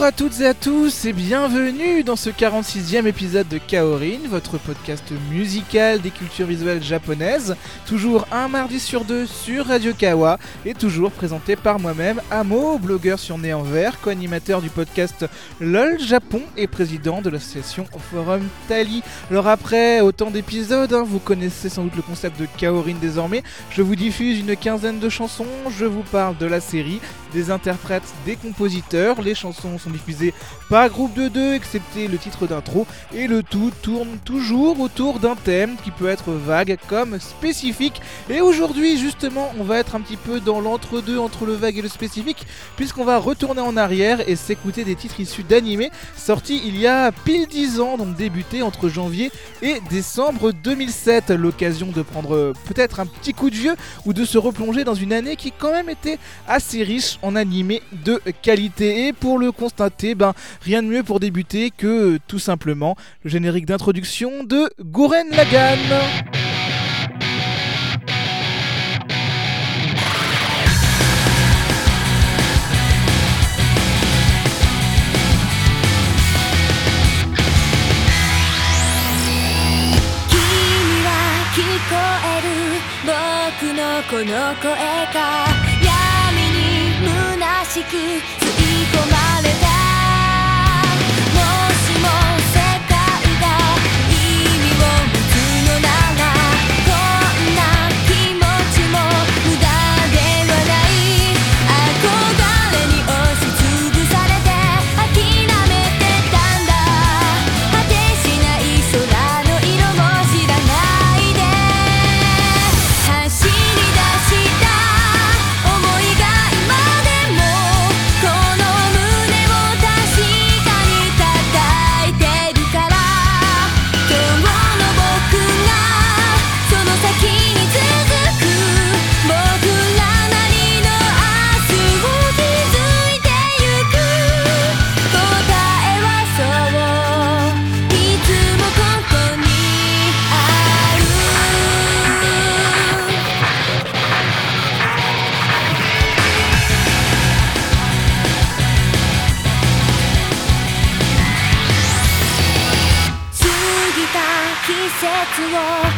Bonjour à toutes et à tous et bienvenue dans ce 46e épisode de Kaorin, votre podcast musical des cultures visuelles japonaises, toujours un mardi sur deux sur Radio Kawa et toujours présenté par moi-même, Amo, blogueur sur Néant Vert, co-animateur du podcast LOL Japon et président de l'association Forum Tali. Alors après autant d'épisodes, hein, vous connaissez sans doute le concept de Kaorin désormais, je vous diffuse une quinzaine de chansons, je vous parle de la série, des interprètes, des compositeurs, les chansons sont diffusées par groupe de deux, excepté le titre d'intro, et le tout tourne toujours autour d'un thème qui peut être vague comme spécifique. Et aujourd'hui, justement, on va être un petit peu dans l'entre-deux entre le vague et le spécifique, puisqu'on va retourner en arrière et s'écouter des titres issus d'animés sortis il y a pile 10 ans, donc débuté entre janvier et décembre 2007. L'occasion de prendre peut-être un petit coup de vieux ou de se replonger dans une année qui quand même était assez riche en animé de qualité. Et pour le ben rien de mieux pour débuter que tout simplement le générique d'introduction de Goren Lagan. Kimi wa kikoeru boku no kono koe ga Yami you are.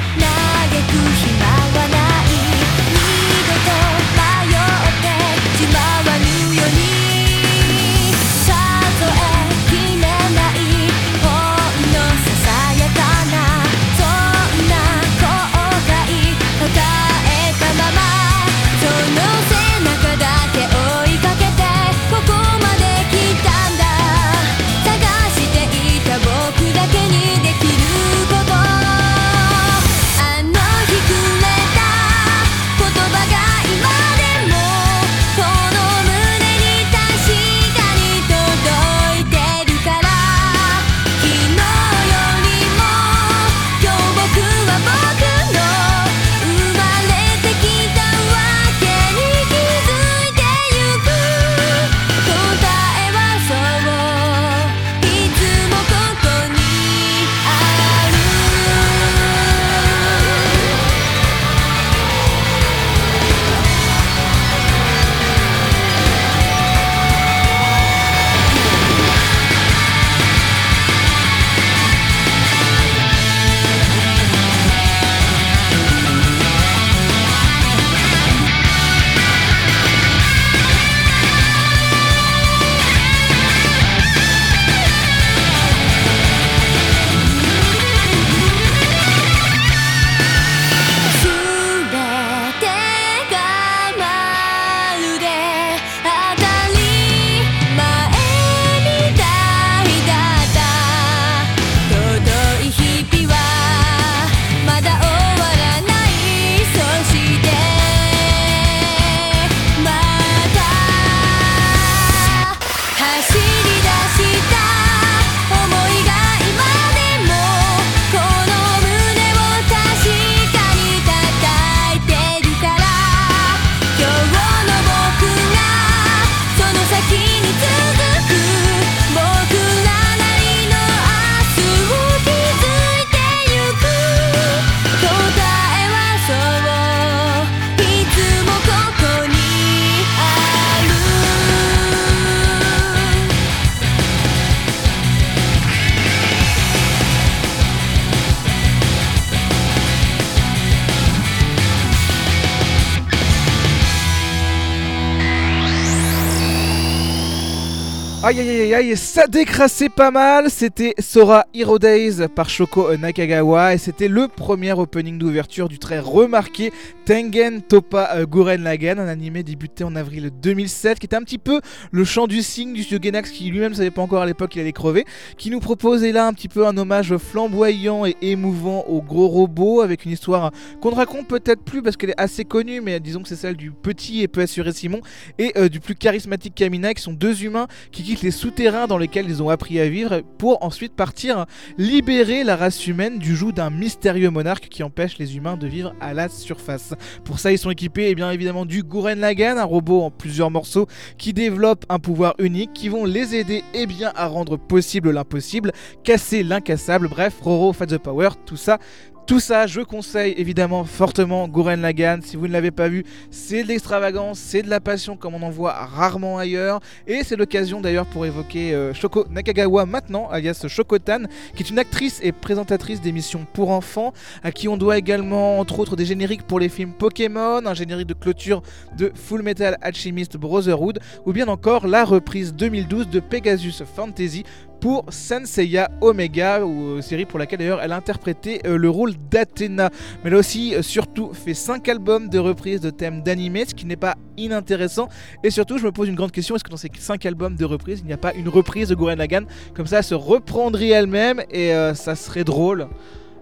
Aïe aïe aïe aïe, ça décrassait pas mal. C'était Sora Hero Days par Shoko Nakagawa et c'était le premier opening d'ouverture du très remarqué Tengen Topa euh, Guren Lagan, un animé débuté en avril 2007 qui était un petit peu le chant du signe du studio Genax qui lui-même savait pas encore à l'époque qu'il allait crever, qui nous proposait là un petit peu un hommage flamboyant et émouvant au gros robot avec une histoire qu'on ne raconte peut-être plus parce qu'elle est assez connue, mais disons que c'est celle du petit et peu assuré Simon et euh, du plus charismatique Kamina qui sont deux humains qui quittent les souterrains dans lesquels ils ont appris à vivre pour ensuite partir libérer la race humaine du joug d'un mystérieux monarque qui empêche les humains de vivre à la surface. Pour ça, ils sont équipés et eh bien évidemment du Guren Lagan, un robot en plusieurs morceaux qui développe un pouvoir unique qui vont les aider eh à rendre possible l'impossible, casser l'incassable, bref, Roro Fat the Power, tout ça tout ça, je conseille évidemment fortement Goren Lagan. Si vous ne l'avez pas vu, c'est de l'extravagance, c'est de la passion comme on en voit rarement ailleurs. Et c'est l'occasion d'ailleurs pour évoquer euh, Shoko Nakagawa maintenant, alias Shokotan, qui est une actrice et présentatrice d'émissions pour enfants, à qui on doit également entre autres des génériques pour les films Pokémon, un générique de clôture de Full Metal Alchemist Brotherhood, ou bien encore la reprise 2012 de Pegasus Fantasy pour Senseiya Omega, ou euh, série pour laquelle d'ailleurs elle a interprété euh, le rôle d'Athéna. Mais elle a aussi euh, surtout fait 5 albums de reprises de thèmes d'animé, ce qui n'est pas inintéressant. Et surtout, je me pose une grande question est-ce que dans ces 5 albums de reprises, il n'y a pas une reprise de Lagann? Comme ça, elle se reprendrait elle-même et ça serait drôle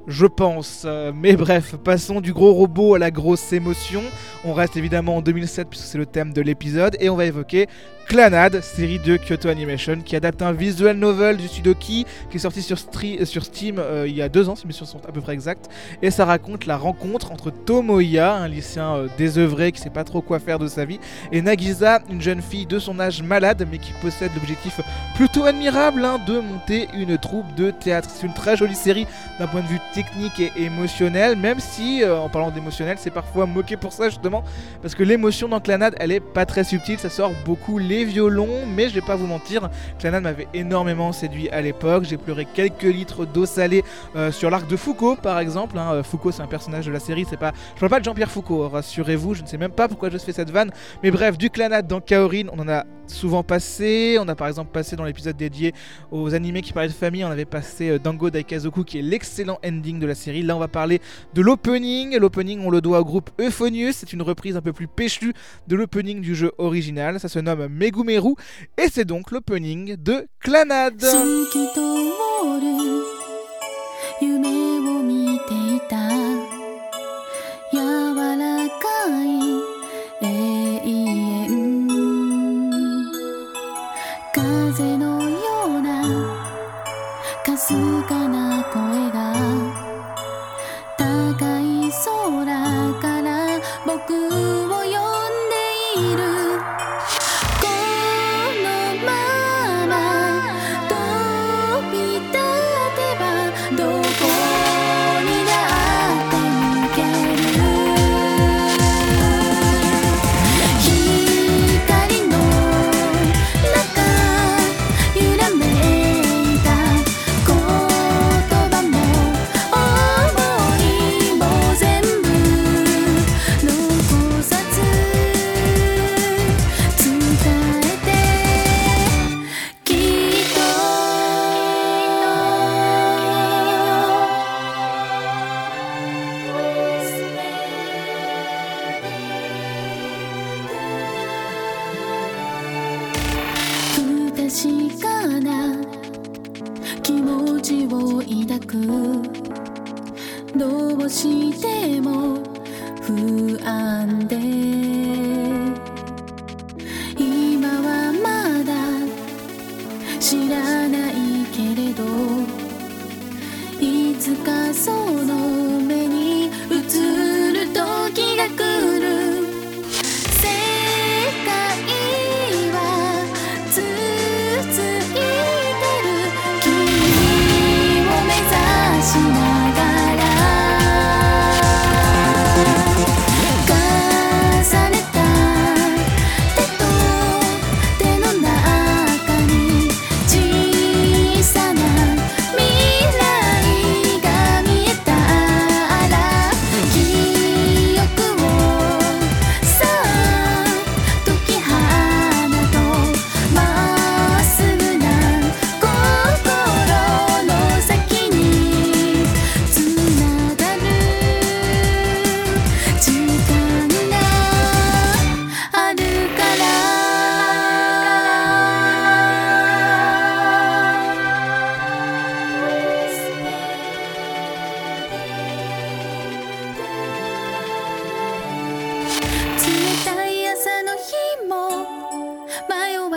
je pense. mais bref, passons du gros robot à la grosse émotion. On reste évidemment en 2007 puisque c'est le thème de l'épisode et on va évoquer Clanad, série de Kyoto Animation, qui adapte un visual novel du Sudoki, qui est sorti sur, euh, Steam euh, il y a deux ans, si mes sont à peu près exacts. Et ça raconte la rencontre entre Tomoya, un lycéen euh, désœuvré qui sait pas trop quoi faire de sa vie, et Nagisa, une jeune fille de son âge malade, mais qui possède l'objectif plutôt admirable hein, de monter une troupe de théâtre. C'est une très jolie série d'un point de vue technique et émotionnel, même si, en parlant d'émotionnel, c'est parfois moqué pour ça justement, parce que l'émotion dans Clanad, elle est pas très subtile, ça sort beaucoup les violons, mais je vais pas vous mentir, Clannad m'avait énormément séduit à l'époque. J'ai pleuré quelques litres d'eau salée euh, sur l'arc de Foucault, par exemple. Hein. Euh, Foucault, c'est un personnage de la série, c'est pas. Je parle pas de Jean-Pierre Foucault, rassurez-vous, je ne sais même pas pourquoi je fais cette vanne. Mais bref, du Clannad dans Kaorin, on en a souvent passé. On a par exemple passé dans l'épisode dédié aux animés qui parlaient de famille, on avait passé euh, Dango Daikazoku qui est l'excellent ending de la série. Là, on va parler de l'opening. L'opening, on le doit au groupe Euphonius. C'est une reprise un peu plus péchue de l'opening du jeu original. Ça se nomme Megumeru et c'est donc l'opening de Clanad.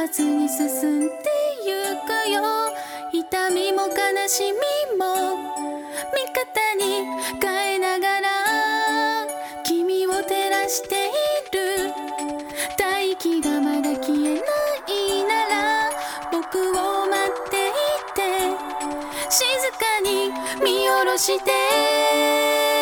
ずに進んでゆくよ。痛みも悲しみも味方に変えながら君を照らしている。大気がまだ消えないなら僕を待っていて静かに見下ろして。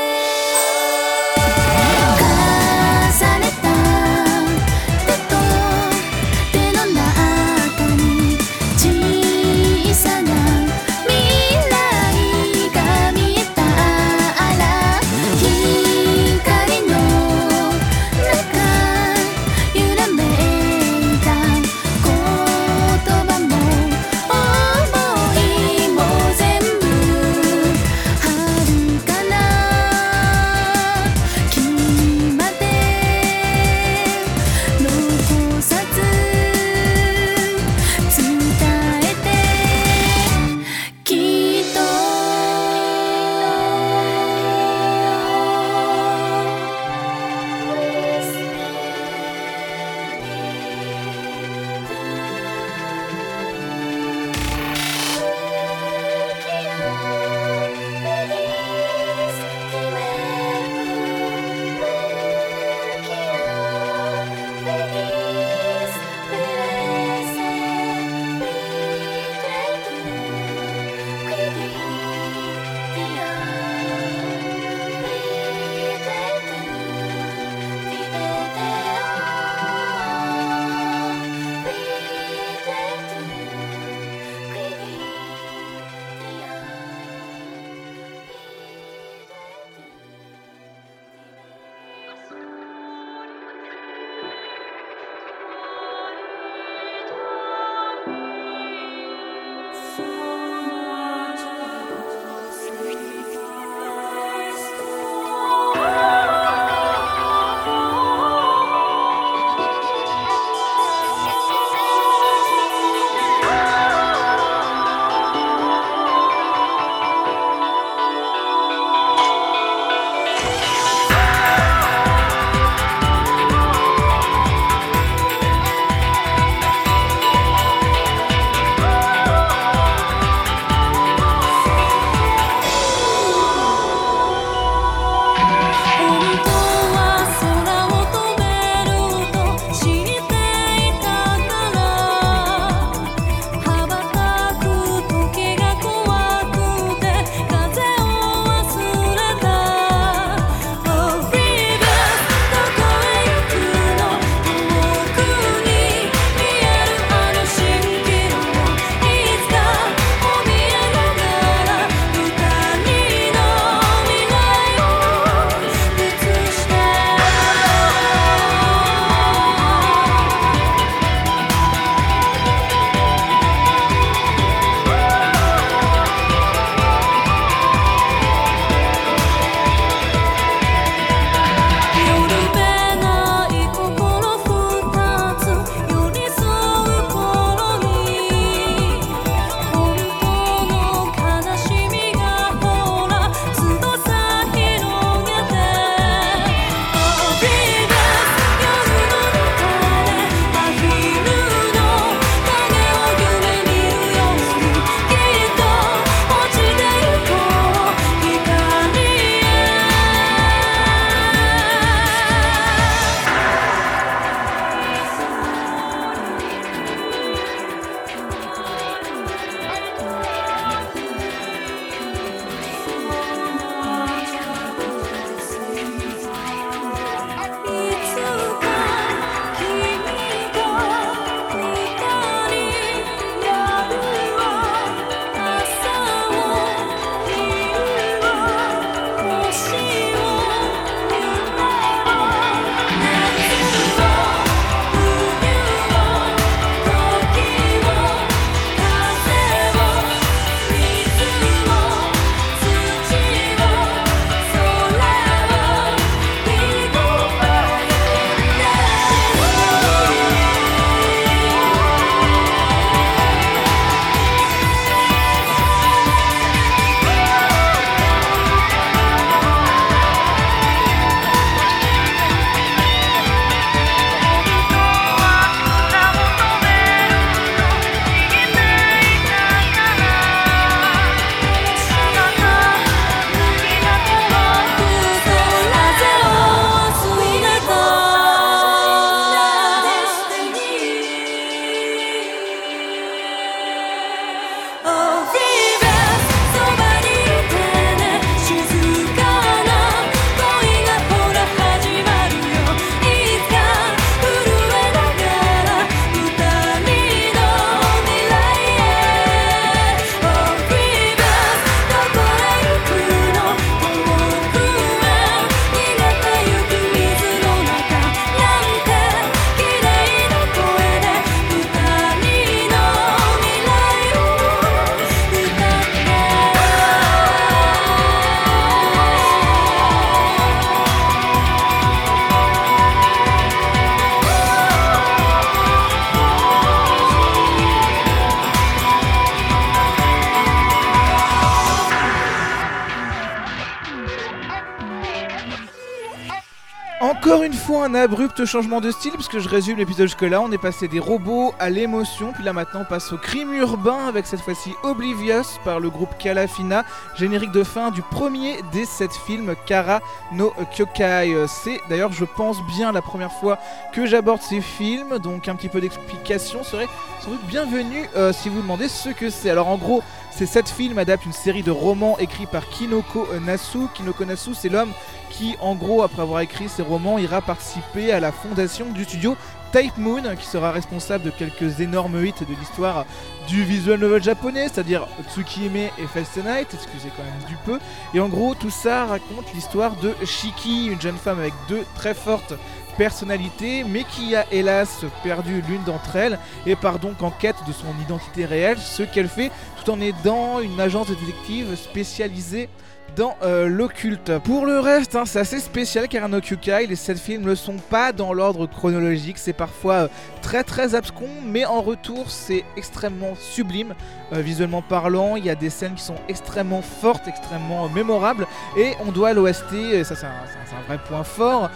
Un abrupt changement de style, puisque je résume l'épisode jusque-là. On est passé des robots à l'émotion, puis là maintenant on passe au crime urbain avec cette fois-ci Oblivious par le groupe Kalafina, générique de fin du premier des sept films Kara no Kyokai. Euh, C'est d'ailleurs, je pense bien, la première fois que j'aborde ces films, donc un petit peu d'explication serait sans doute bienvenue euh, si vous demandez ce que c'est. Alors en gros, ces sept films adaptent une série de romans écrits par Kinoko Nasu. Kinoko Nasu, c'est l'homme qui, en gros, après avoir écrit ces romans, ira participer à la fondation du studio Type Moon, qui sera responsable de quelques énormes hits de l'histoire du visual novel japonais, c'est-à-dire Tsukihime et Fast Night, excusez quand même du peu. Et en gros, tout ça raconte l'histoire de Shiki, une jeune femme avec deux très fortes personnalités, mais qui a hélas perdu l'une d'entre elles et part donc en quête de son identité réelle, ce qu'elle fait tout en aidant une agence de détective spécialisée dans euh, l'occulte. Pour le reste, hein, c'est assez spécial car no Kyukai, les 7 films ne sont pas dans l'ordre chronologique, c'est parfois euh, très très abscon, mais en retour c'est extrêmement sublime, euh, visuellement parlant, il y a des scènes qui sont extrêmement fortes, extrêmement mémorables, et on doit l'OST, ça c'est un, un- un vrai point fort,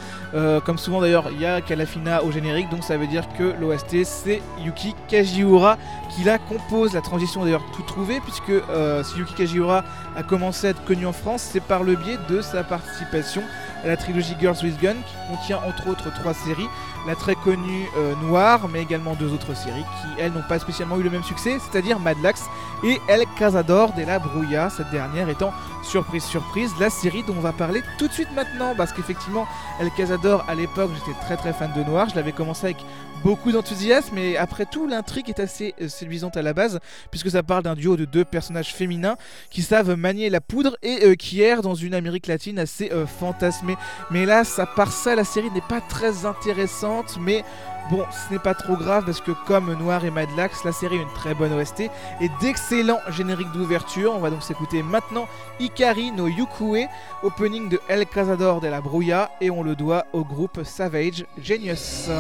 comme souvent d'ailleurs il y a Kalafina au générique, donc ça veut dire que l'OST c'est Yuki Kajiura qui la compose, la transition d'ailleurs tout trouvée, puisque euh, si Yuki Kajiura a commencé à être connu en France, c'est par le biais de sa participation à la trilogie Girls with Gun, qui contient entre autres trois séries. La très connue euh, Noire, mais également deux autres séries qui, elles, n'ont pas spécialement eu le même succès, c'est-à-dire Madlax et El Cazador de la Brouilla, cette dernière étant, surprise surprise, la série dont on va parler tout de suite maintenant, parce qu'effectivement, El Cazador, à l'époque, j'étais très très fan de Noir, je l'avais commencé avec beaucoup d'enthousiasme, mais après tout, l'intrigue est assez euh, séduisante à la base, puisque ça parle d'un duo de deux personnages féminins qui savent manier la poudre et euh, qui errent dans une Amérique latine assez euh, fantasmée. Mais hélas, à part ça, la série n'est pas très intéressante, mais bon, ce n'est pas trop grave parce que comme Noir et Madlax, la série a une très bonne OST et d'excellents génériques d'ouverture. On va donc s'écouter maintenant Ikari no Yukue, opening de El Cazador de la Brouilla, et on le doit au groupe Savage Genius.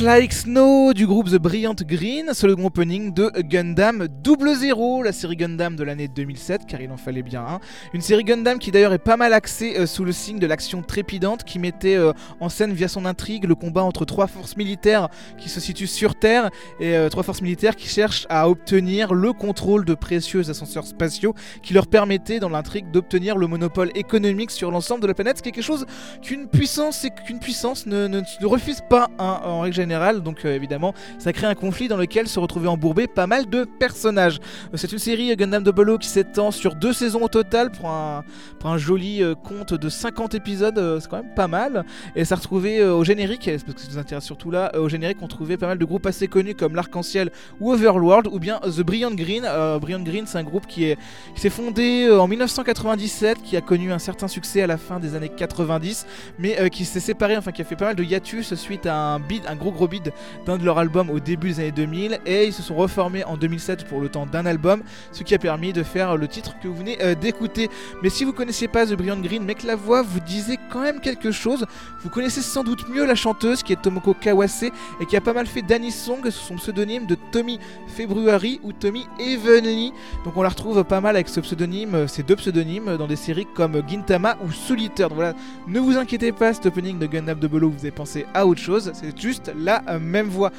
likes, no Du groupe The Brilliant Green, le opening de Gundam 00, la série Gundam de l'année 2007, car il en fallait bien un. Une série Gundam qui d'ailleurs est pas mal axée euh, sous le signe de l'action trépidante, qui mettait euh, en scène via son intrigue le combat entre trois forces militaires qui se situent sur Terre et euh, trois forces militaires qui cherchent à obtenir le contrôle de précieux ascenseurs spatiaux qui leur permettaient dans l'intrigue d'obtenir le monopole économique sur l'ensemble de la planète, ce qui est quelque chose qu'une puissance et qu'une puissance ne, refuse pas hein, en règle générale. Donc euh, ça crée un conflit dans lequel se retrouvaient embourbés pas mal de personnages. Euh, C'est une série euh, Gundam Double qui s'étend sur deux saisons au total pour un, joli euh, compte de 50 épisodes. c'est quand même pas mal. Et ça retrouvait au générique, parce que ça nous intéresse surtout là, au générique on trouvait pas mal de groupes assez connus comme l'Arc-en-Ciel ou Overworld ou bien The Brilliant Green. Euh, Brilliant Green c'est un groupe qui est qui s'est fondé en 1997, qui a connu un certain succès à la fin des années 90, mais qui s'est séparé, enfin qui a fait pas mal de hiatus suite à un bid, un gros gros bid d'un de leurs albums au début des années 2000, et ils se sont reformés en 2007 pour le temps d'un album, ce qui a permis de faire le titre que vous venez euh, d'écouter. Mais si vous connaissiez pas The Brilliant Green, mais que la voix vous disait quand même quelque chose, vous connaissez sans doute mieux la chanteuse qui est Tomoko Kawase et qui a pas mal fait Danny Song sous son pseudonyme de Tommy February ou Tommy Evenly. Donc on la retrouve pas mal avec ce pseudonyme, euh, ces deux pseudonymes dans des séries comme Gintama ou Solitaire. Donc voilà, ne vous inquiétez pas, cet opening de Gundam Double O, vous avez pensé à autre chose, c'est juste la euh, même voix.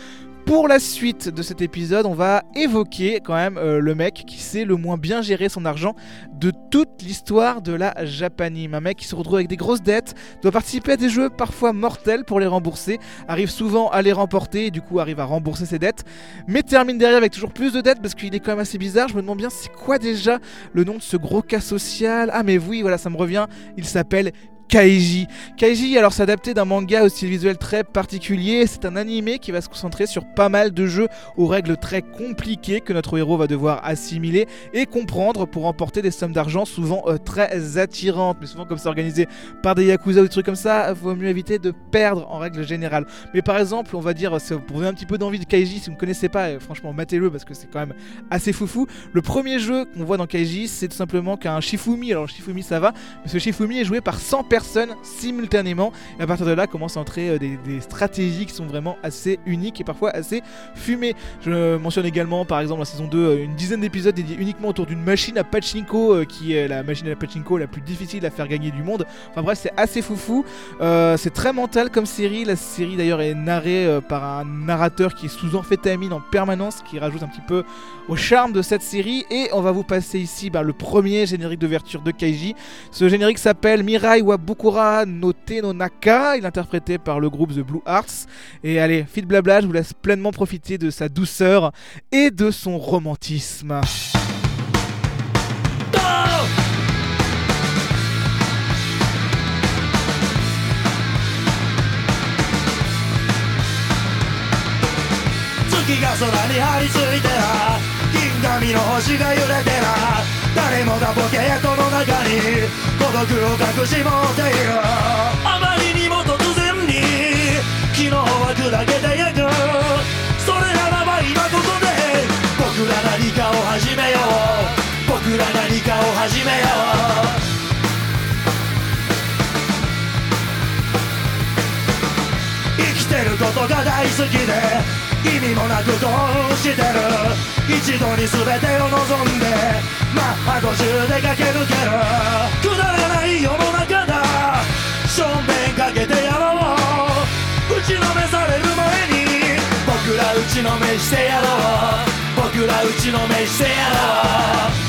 Pour la suite de cet épisode, on va évoquer quand même euh, le mec qui sait le moins bien gérer son argent de toute l'histoire de la Japanime. Un mec qui se retrouve avec des grosses dettes, doit participer à des jeux parfois mortels pour les rembourser, arrive souvent à les remporter et du coup arrive à rembourser ses dettes, mais termine derrière avec toujours plus de dettes parce qu'il est quand même assez bizarre. Je me demande bien c'est quoi déjà le nom de ce gros cas social. Ah mais oui, voilà, ça me revient. Il s'appelle Kaiji. Kaiji, alors c'est adapté d'un manga au style visuel très particulier. C'est un animé qui va se concentrer sur pas mal de jeux aux règles très compliquées que notre héros va devoir assimiler et comprendre pour remporter des sommes d'argent souvent euh, très attirantes. Mais souvent, comme c'est organisé par des yakuza ou des trucs comme ça, vaut mieux éviter de perdre en règle générale. Mais par exemple, on va dire, pour vous donner un petit peu d'envie de Kaiji, si vous ne connaissez pas, euh, franchement, matez-le parce que c'est quand même assez foufou. Le premier jeu qu'on voit dans Kaiji, c'est tout simplement qu'un Shifumi. Alors, Shifumi, ça va, mais ce Shifumi est joué par 100 personnes simultanément. Et à partir de là, commencent à entrer euh, des, stratégies qui sont vraiment assez uniques et parfois assez fumées. Je mentionne également, par exemple, la saison 2, euh, une dizaine d'épisodes dédiés uniquement autour d'une machine à pachinko, euh, qui est la machine à pachinko la plus difficile à faire gagner du monde. Enfin bref, c'est assez foufou. Euh, c'est très mental comme série. La série d'ailleurs est narrée euh, par un narrateur qui est sous amphétamine en permanence, qui rajoute un petit peu au charme de cette série. Et on va vous passer ici bah, le premier générique d'ouverture de Kaiji. Ce générique s'appelle Mirai wa Bukura no Te no Naka. Il est interprété par le groupe The Blue Hearts. Et allez, fit blabla, je vous laisse pleinement profiter de sa douceur et de son romantisme. 誰もがボケやこの中に孤独を隠し持っている。あまりにも突然に昨日は砕けてゆく。それならば今ここで僕ら何かを始めよう。僕ら何かを始めよう。生きてることが大好きで。意味もなくどうしてる。一度に全てを望んでマッハ50で駆け抜けるくだら。ない世の中だ正面かけてやろう。打ちのめされる前に僕ら打ちのめしてやろう。僕ら打ちのめしてやろう。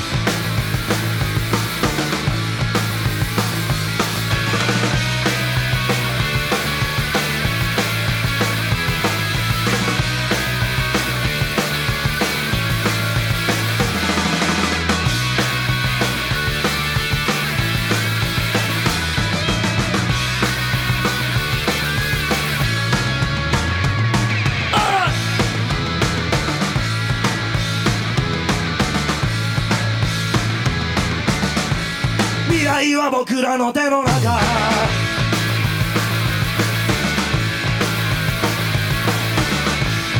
僕らの手の中。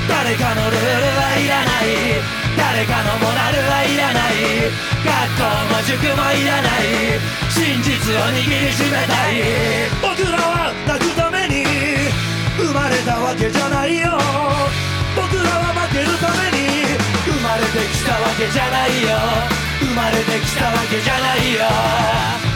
誰かのルールはいらない。誰かのモラルはいらない。学校も塾もいらない。真実を握りしめたい。僕らは泣くために。生まれたわけじゃないよ。僕らは負けるために。生まれてきたわけじゃないよ。生まれてきたわけじゃないよ。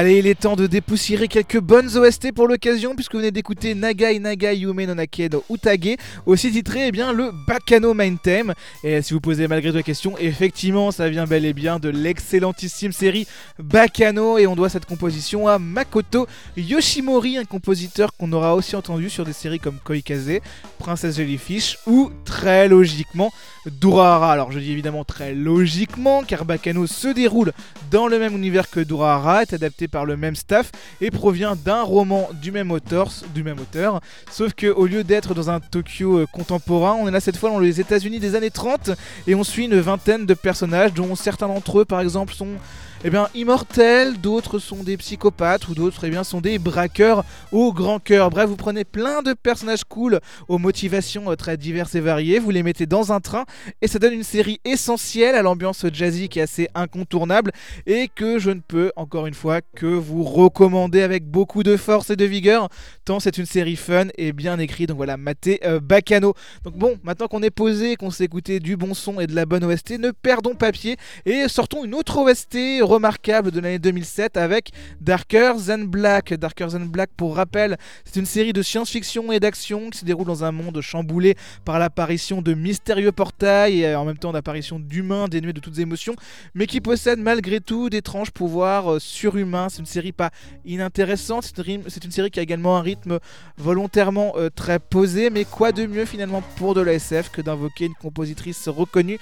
Allez, il est temps de dépoussiérer quelques bonnes OST pour l'occasion, puisque vous venez d'écouter Nagai Nagai Yume no Utage, aussi titré eh bien, le Bakano Main Theme. Et si vous posez malgré tout la question, effectivement, ça vient bel et bien de l'excellentissime série Bakano, et on doit cette composition à Makoto Yoshimori, un compositeur qu'on aura aussi entendu sur des séries comme Koikaze, Princesse Jellyfish, ou très logiquement Durahara. Alors je dis évidemment très logiquement, car Bakano se déroule dans le même univers que Durahara, est adapté par le même staff et provient d'un roman du même auteur, du même auteur. Sauf que au lieu d'être dans un Tokyo euh, contemporain, on est là cette fois dans les États-Unis des années 30 et on suit une vingtaine de personnages dont certains d'entre eux par exemple sont eh bien, immortels, d'autres sont des psychopathes ou d'autres eh bien, sont des braqueurs au grand cœur. Bref, vous prenez plein de personnages cool aux motivations euh, très diverses et variées, vous les mettez dans un train et ça donne une série essentielle à l'ambiance jazzy qui est assez incontournable et que je ne peux encore une fois que vous recommander avec beaucoup de force et de vigueur tant c'est une série fun et bien écrite. Donc voilà, maté euh, Bacano. Donc bon, maintenant qu'on est posé, qu'on s'est écouté du bon son et de la bonne OST, ne perdons papier et sortons une autre OST remarquable de l'année 2007 avec Darker Than Black. Darker Than Black, pour rappel, c'est une série de science-fiction et d'action qui se déroule dans un monde chamboulé par l'apparition de mystérieux portails et en même temps d'apparition d'humains dénués de toutes émotions, mais qui possède malgré tout d'étranges pouvoirs euh, surhumains. C'est une série pas inintéressante, c'est une, série qui a également un rythme volontairement euh, très posé, mais quoi de mieux finalement pour de la SF que d'invoquer une compositrice reconnue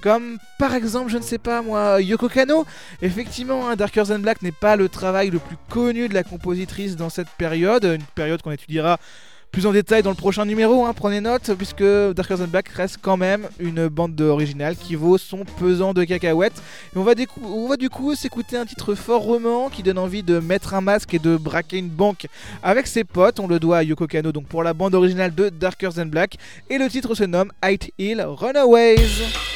comme par exemple, je ne sais pas moi, Yoko Kano. Effectivement, hein, Darker Than Black n'est pas le travail le plus connu de la compositrice dans cette période, une période qu'on étudiera plus en détail dans le prochain numéro, hein, prenez note, puisque Darker Than Black reste quand même une bande originale qui vaut son pesant de cacahuètes. On va du coup s'écouter un titre fort roman qui donne envie de mettre un masque et de braquer une banque avec ses potes. On le doit à Yoko Kano donc pour la bande originale de Darker Than Black. Et le titre se nomme Height Hill Runaways.「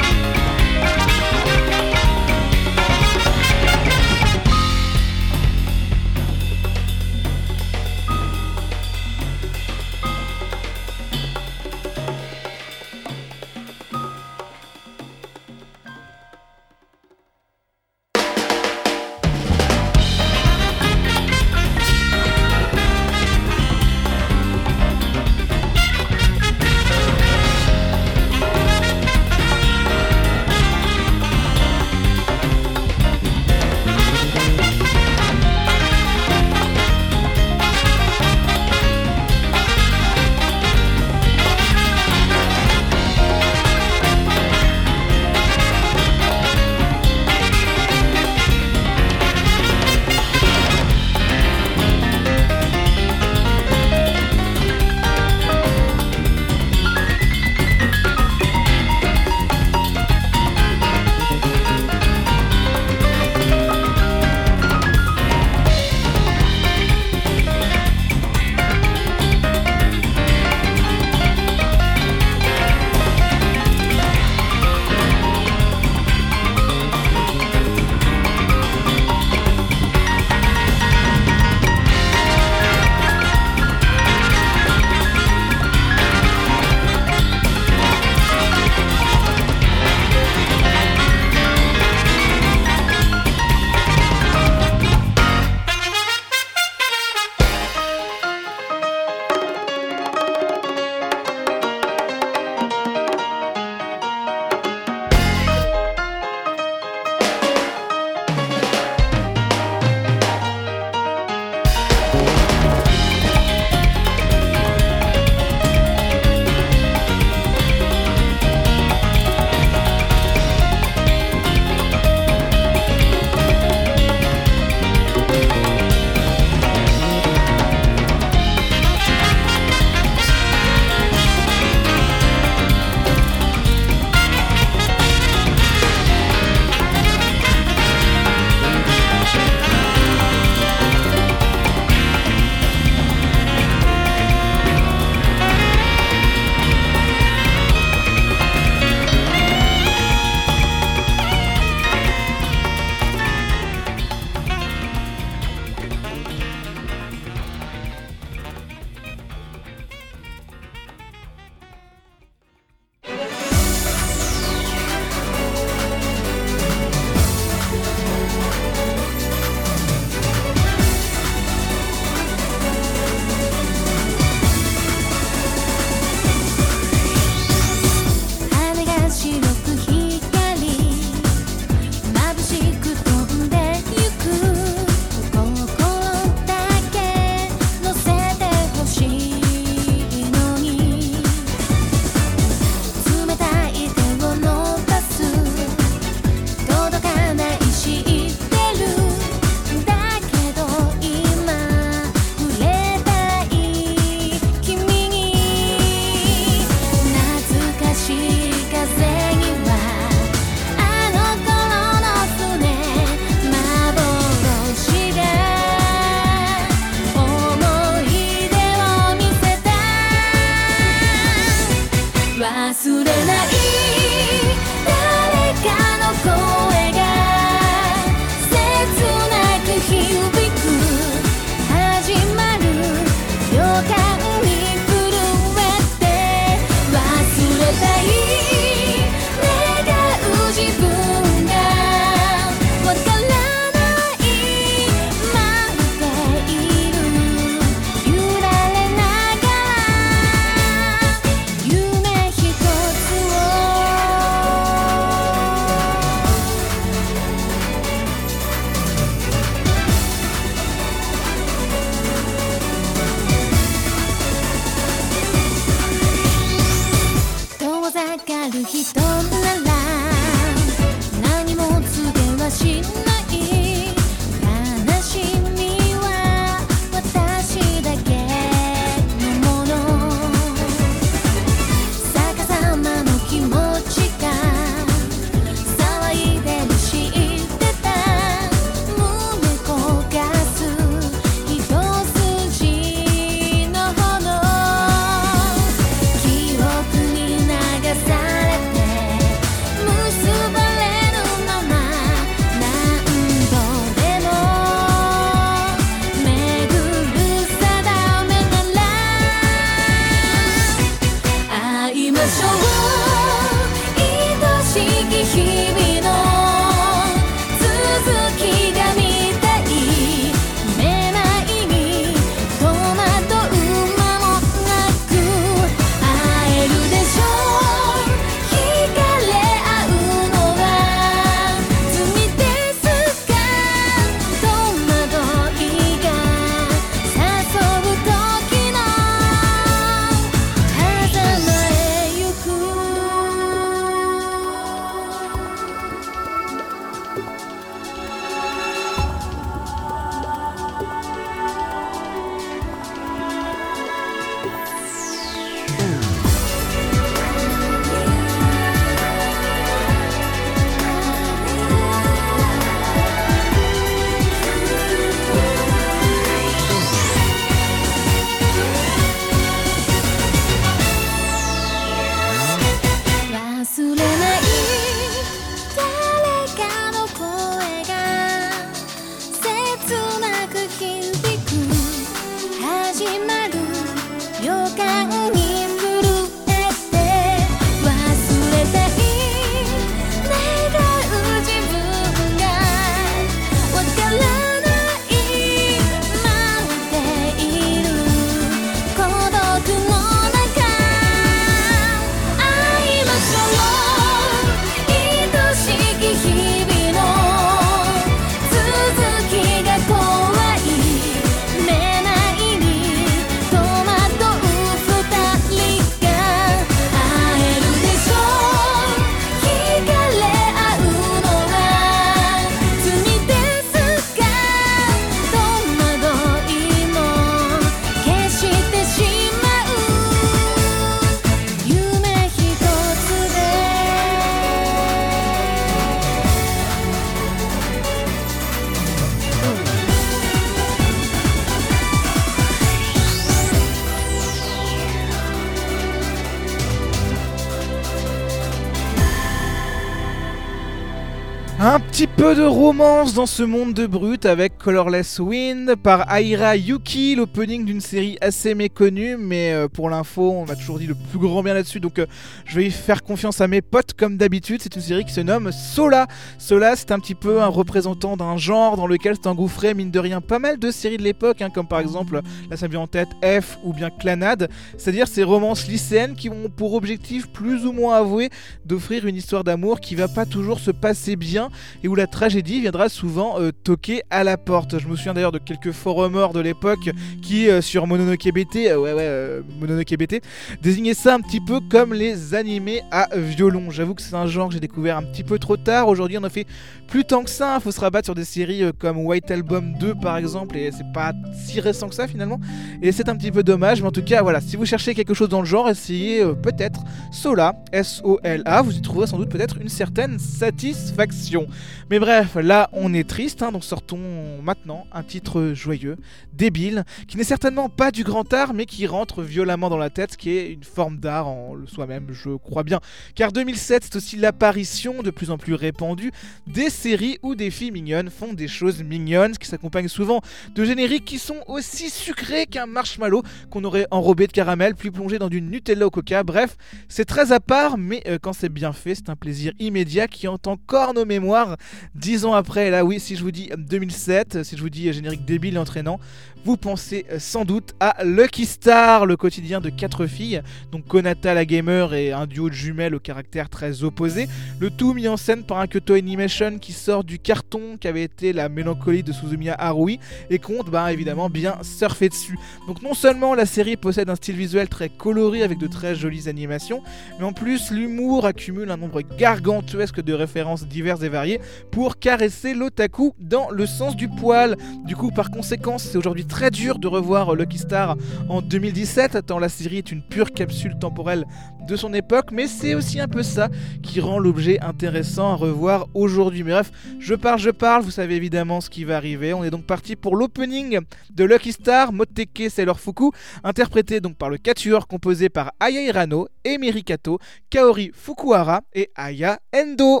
romance dans ce monde de brut avec Colorless Wind par Aira Yuki, l'opening d'une série assez méconnue, mais euh, pour l'info, on m'a toujours dit le plus grand bien là-dessus, donc euh, je vais y faire confiance à mes potes comme d'habitude. C'est une série qui se nomme Sola. Sola, c'est un petit peu un représentant d'un genre dans lequel s'engouffrait mine de rien pas mal de séries de l'époque, hein, comme par exemple, là ça en tête F ou bien Clanade, c'est-à-dire ces romances lycéennes qui ont pour objectif plus ou moins avoué d'offrir une histoire d'amour qui va pas toujours se passer bien et où la tragédie viendra souvent euh, toquer à la porte. Je me souviens d'ailleurs de quelques forumers de l'époque qui, euh, sur Mononoke BT, euh, ouais ouais, désignaient ça un petit peu comme les animés à violon. J'avoue que c'est un genre que j'ai découvert un petit peu trop tard. Aujourd'hui, on en fait plus tant que ça. Il faut se rabattre sur des séries comme White Album 2 par exemple, et c'est pas si récent que ça finalement. Et c'est un petit peu dommage, mais en tout cas, voilà, si vous cherchez quelque chose dans le genre, essayez peut-être Sola, S-O-L-A, vous y trouverez sans doute peut-être une certaine satisfaction. Mais bref, là on est triste, hein, donc sortons maintenant un titre joyeux, débile, qui n'est certainement pas du grand art, mais qui rentre violemment dans la tête, qui est une forme d'art en soi-même, je crois bien. Car 2007, c'est aussi l'apparition de plus en plus répandue des séries où des filles mignonnes font des choses mignonnes, qui s'accompagnent souvent de génériques qui sont aussi sucrés qu'un marshmallow qu'on aurait enrobé de caramel, puis plongé dans du Nutella au coca. Bref, c'est très à part, mais euh, quand c'est bien fait, c'est un plaisir immédiat qui hante encore nos mémoires. Dix ans après, là oui, si je vous dis 2007, si je vous dis euh, générique débile et entraînant, vous pensez euh, sans doute à Lucky Star, le quotidien de quatre filles, donc Konata la gamer et un duo de jumelles au caractère très opposé, le tout mis en scène par un Kyoto Animation qui sort du carton qu'avait été la mélancolie de Suzumiya Harui et compte bah, évidemment bien surfer dessus. Donc non seulement la série possède un style visuel très coloré avec de très jolies animations, mais en plus l'humour accumule un nombre gargantuesque de références diverses et variées pour caresser l'otaku dans le sens du poil. Du coup par conséquent c'est aujourd'hui très dur de revoir Lucky Star en 2017 tant la série est une pure capsule temporelle de son époque, mais c'est aussi un peu ça qui rend l'objet intéressant à revoir aujourd'hui. Mais bref, je parle, je parle, vous savez évidemment ce qui va arriver. On est donc parti pour l'opening de Lucky Star, Moteke Sailor Fuku, interprété donc par le quatuor composé par Aya Hirano, Emiri Kato, Kaori Fukuhara et Aya Endo.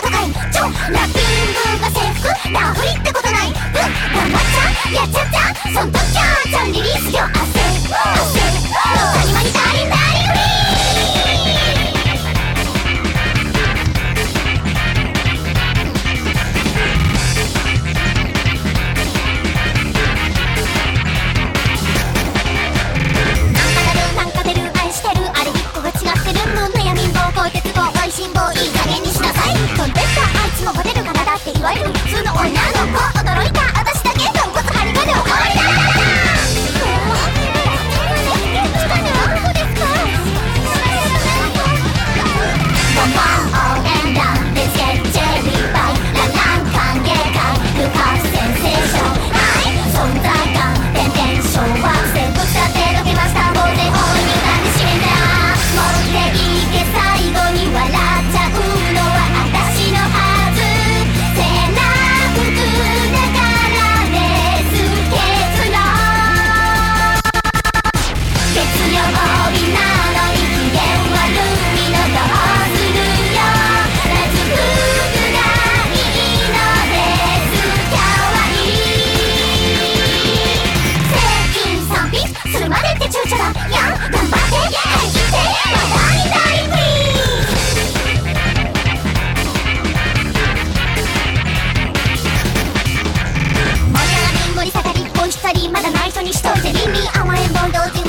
ことかいちょラッピングが制服ラフリってことない。ぶん頑張っちゃやっちゃったそんときゃちゃんリリースよ汗汗谷間にダリンダリンフリーだっていわゆる普通の女の子。驚いた。にしといて意甘えん坊同時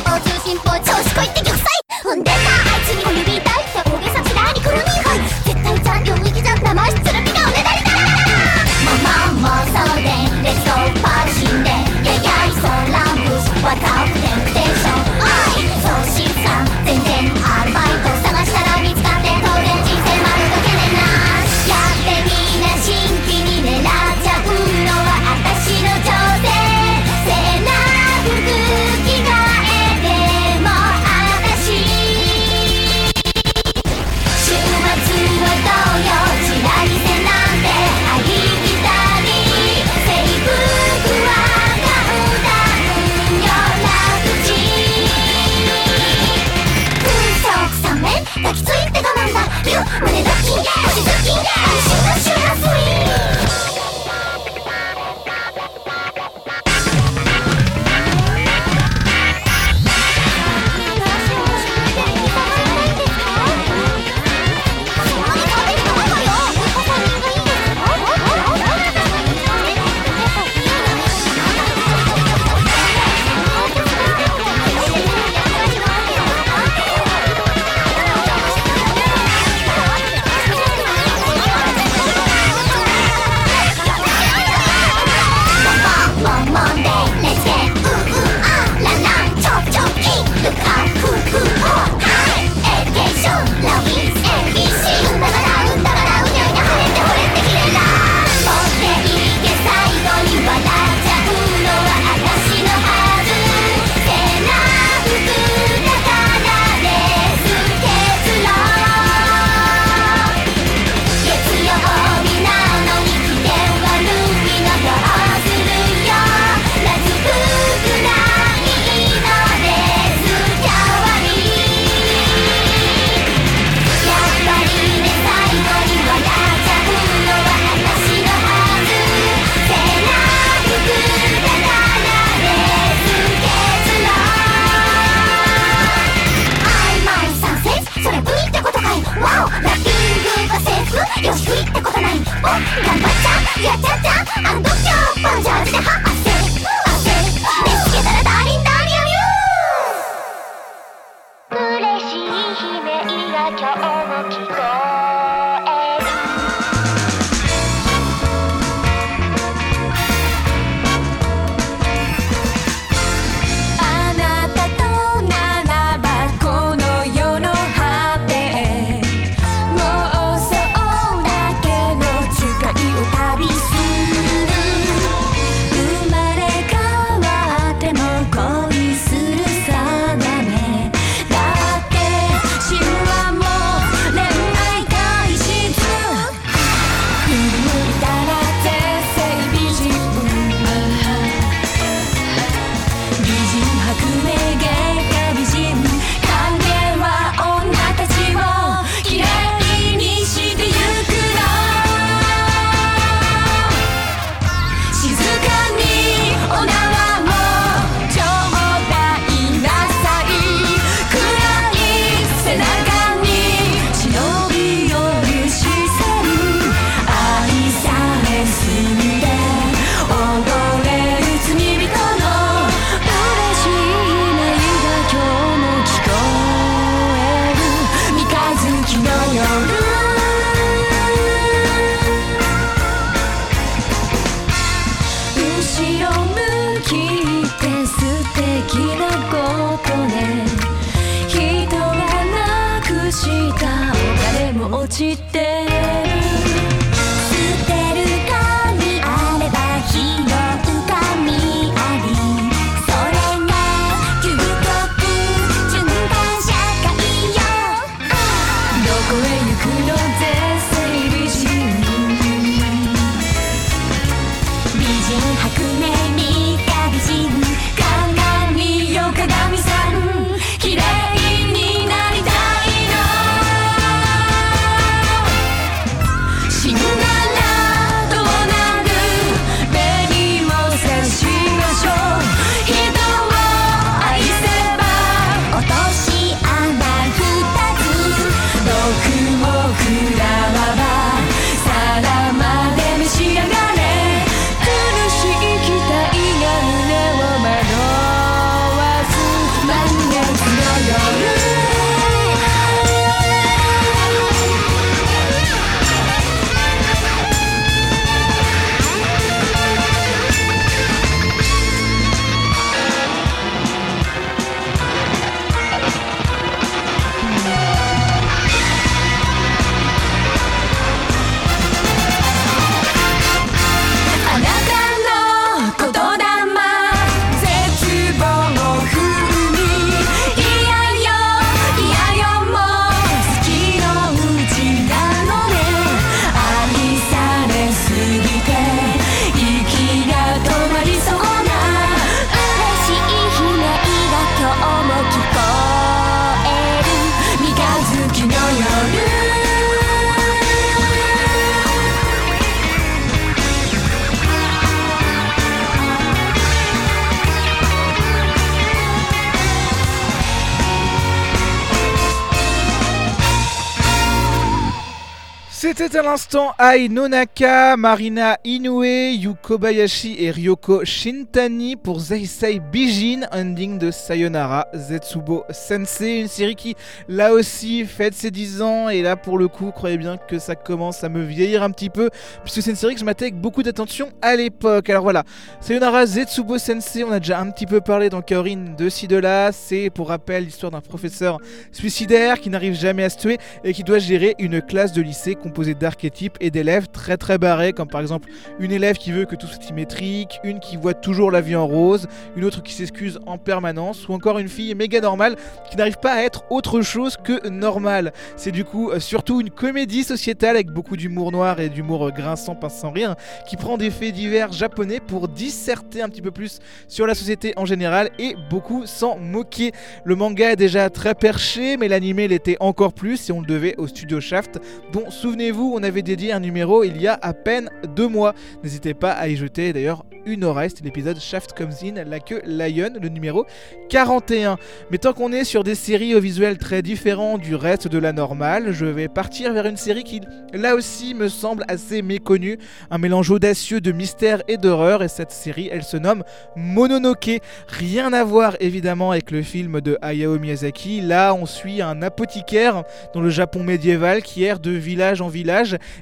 C'était à l'instant Ai Nonaka, Marina Inoue, Yu Kobayashi et Ryoko Shintani pour Zeisei Bijin, ending de Sayonara Zetsubo Sensei, une série qui là aussi fête ses 10 ans et là pour le coup croyez bien que ça commence à me vieillir un petit peu puisque c'est une série que je m'attendais avec beaucoup d'attention à l'époque. Alors voilà, Sayonara Zetsubo Sensei, on a déjà un petit peu parlé dans Kaorin de ci de là, c'est pour rappel l'histoire d'un professeur suicidaire qui n'arrive jamais à se tuer et qui doit gérer une classe de lycée composée d'archétypes et d'élèves très très barrés, comme par exemple une élève qui veut que tout soit symétrique, une qui voit toujours la vie en rose, une autre qui s'excuse en permanence, ou encore une fille méga normale qui n'arrive pas à être autre chose que normale. C'est du coup euh, surtout une comédie sociétale avec beaucoup d'humour noir et d'humour euh, grinçant, pince sans rire, qui prend des faits divers japonais pour disserter un petit peu plus sur la société en général et beaucoup s'en moquer. Le manga est déjà très perché, mais l'animé l'était encore plus et on le devait au studio Shaft, dont souvenez-vous souvenez-vous, on avait dédié un numéro il y a à peine deux mois. N'hésitez pas à y jeter d'ailleurs une oreille, c'était l'épisode Shaft Comes In, la queue Lion, le numéro 41. Mais tant qu'on est sur des séries au visuel très différents du reste de la normale, je vais partir vers une série qui, là aussi, me semble assez méconnue. Un mélange audacieux de mystère et d'horreur, et cette série, elle se nomme Mononoke. Rien à voir évidemment avec le film de Hayao Miyazaki. Là, on suit un apothicaire dans le Japon médiéval qui erre de village en village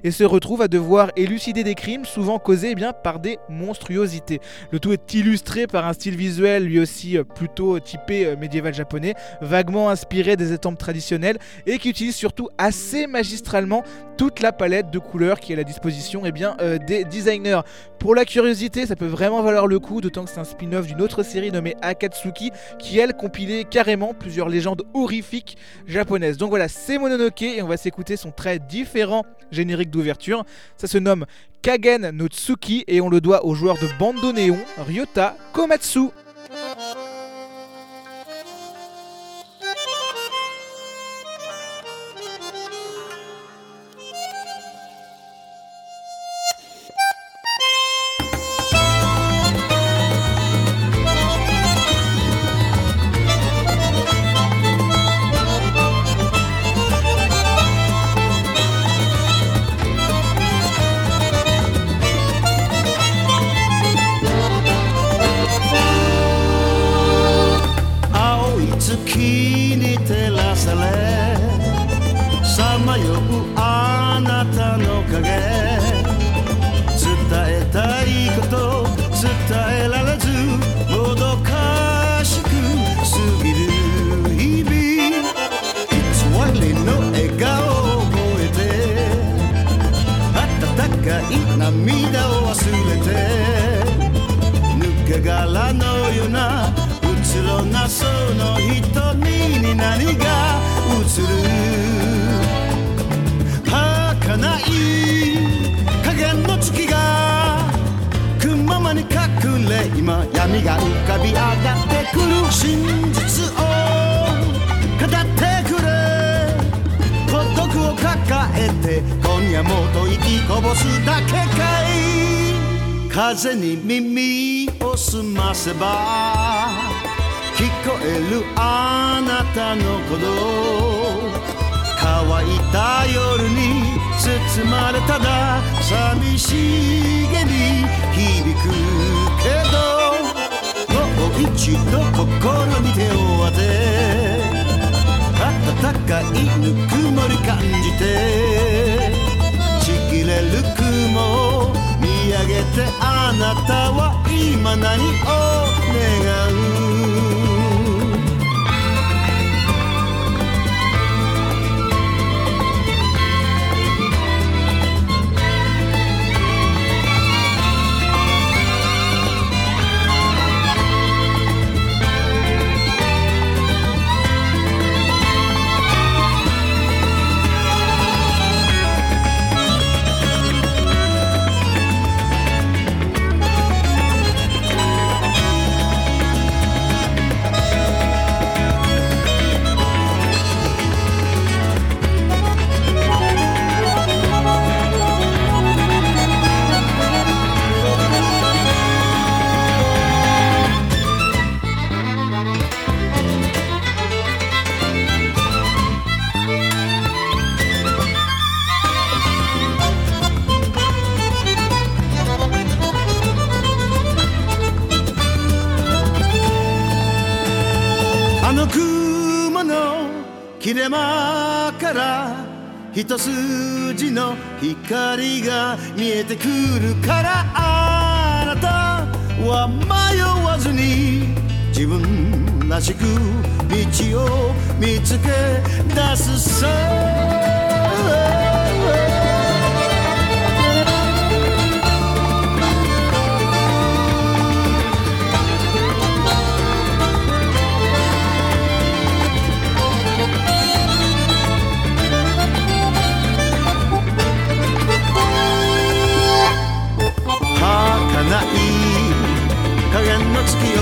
et se retrouve à devoir élucider des crimes souvent causés eh bien, par des monstruosités. Le tout est illustré par un style visuel lui aussi euh, plutôt typé euh, médiéval japonais, vaguement inspiré des étampes traditionnelles et qui utilise surtout assez magistralement toute la palette de couleurs qui est à la disposition eh bien, euh, des designers. Pour la curiosité, ça peut vraiment valoir le coup, d'autant que c'est un spin-off d'une autre série nommée Akatsuki qui elle compilait carrément plusieurs légendes horrifiques japonaises. Donc voilà, c'est Mononoke et on va s'écouter son très différent générique d'ouverture. Ça se nomme Kagen no Tsuki et on le doit au joueur de Bandoneon, Ryota Komatsu. 一筋の光が見えてくるからあなたは迷わずに自分らしく道を見つけ出すさ。ない。影の月を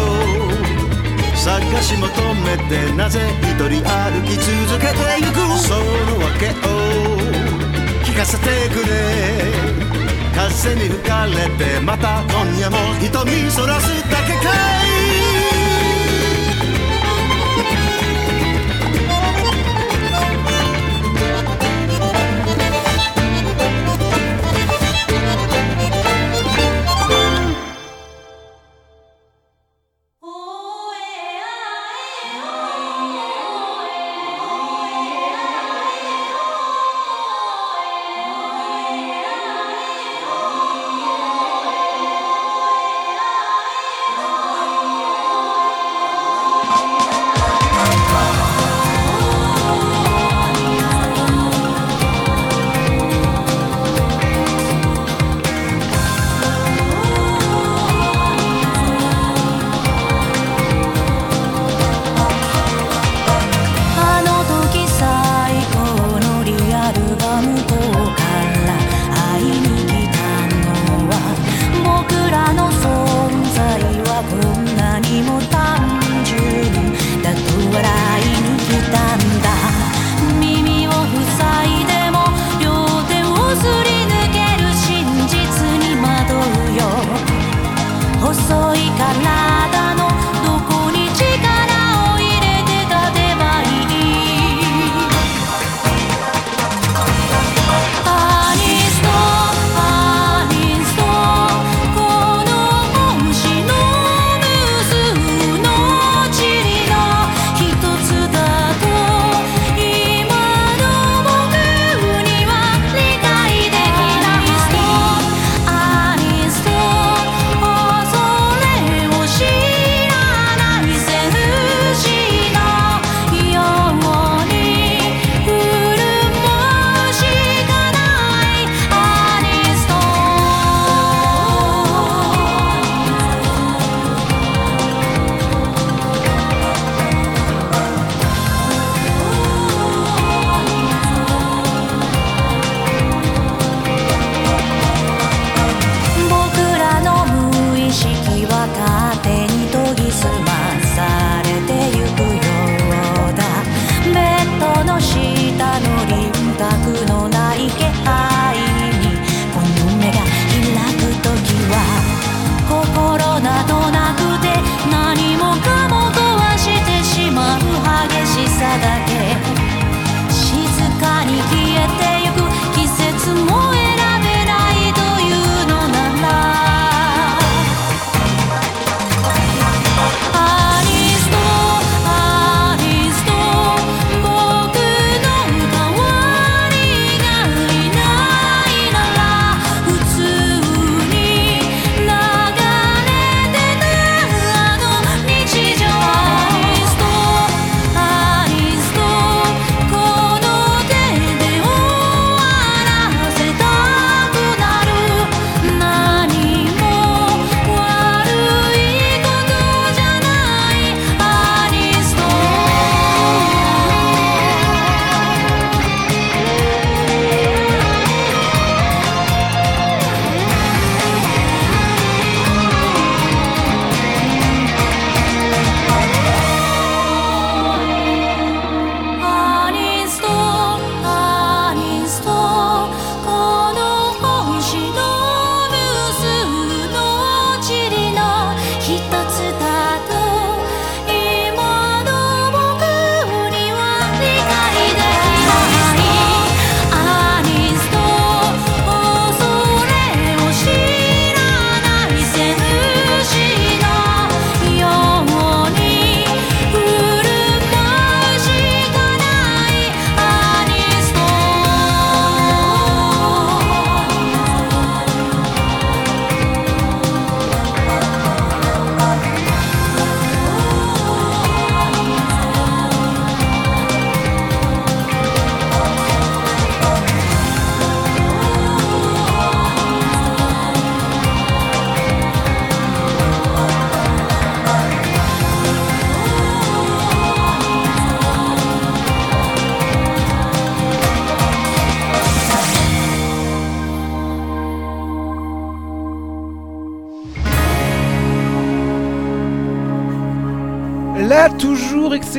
探し求めてなぜ一人歩き続けてゆく？その訳を聞かせてくれ。風に吹かれてまた今夜も瞳そらすだけかい「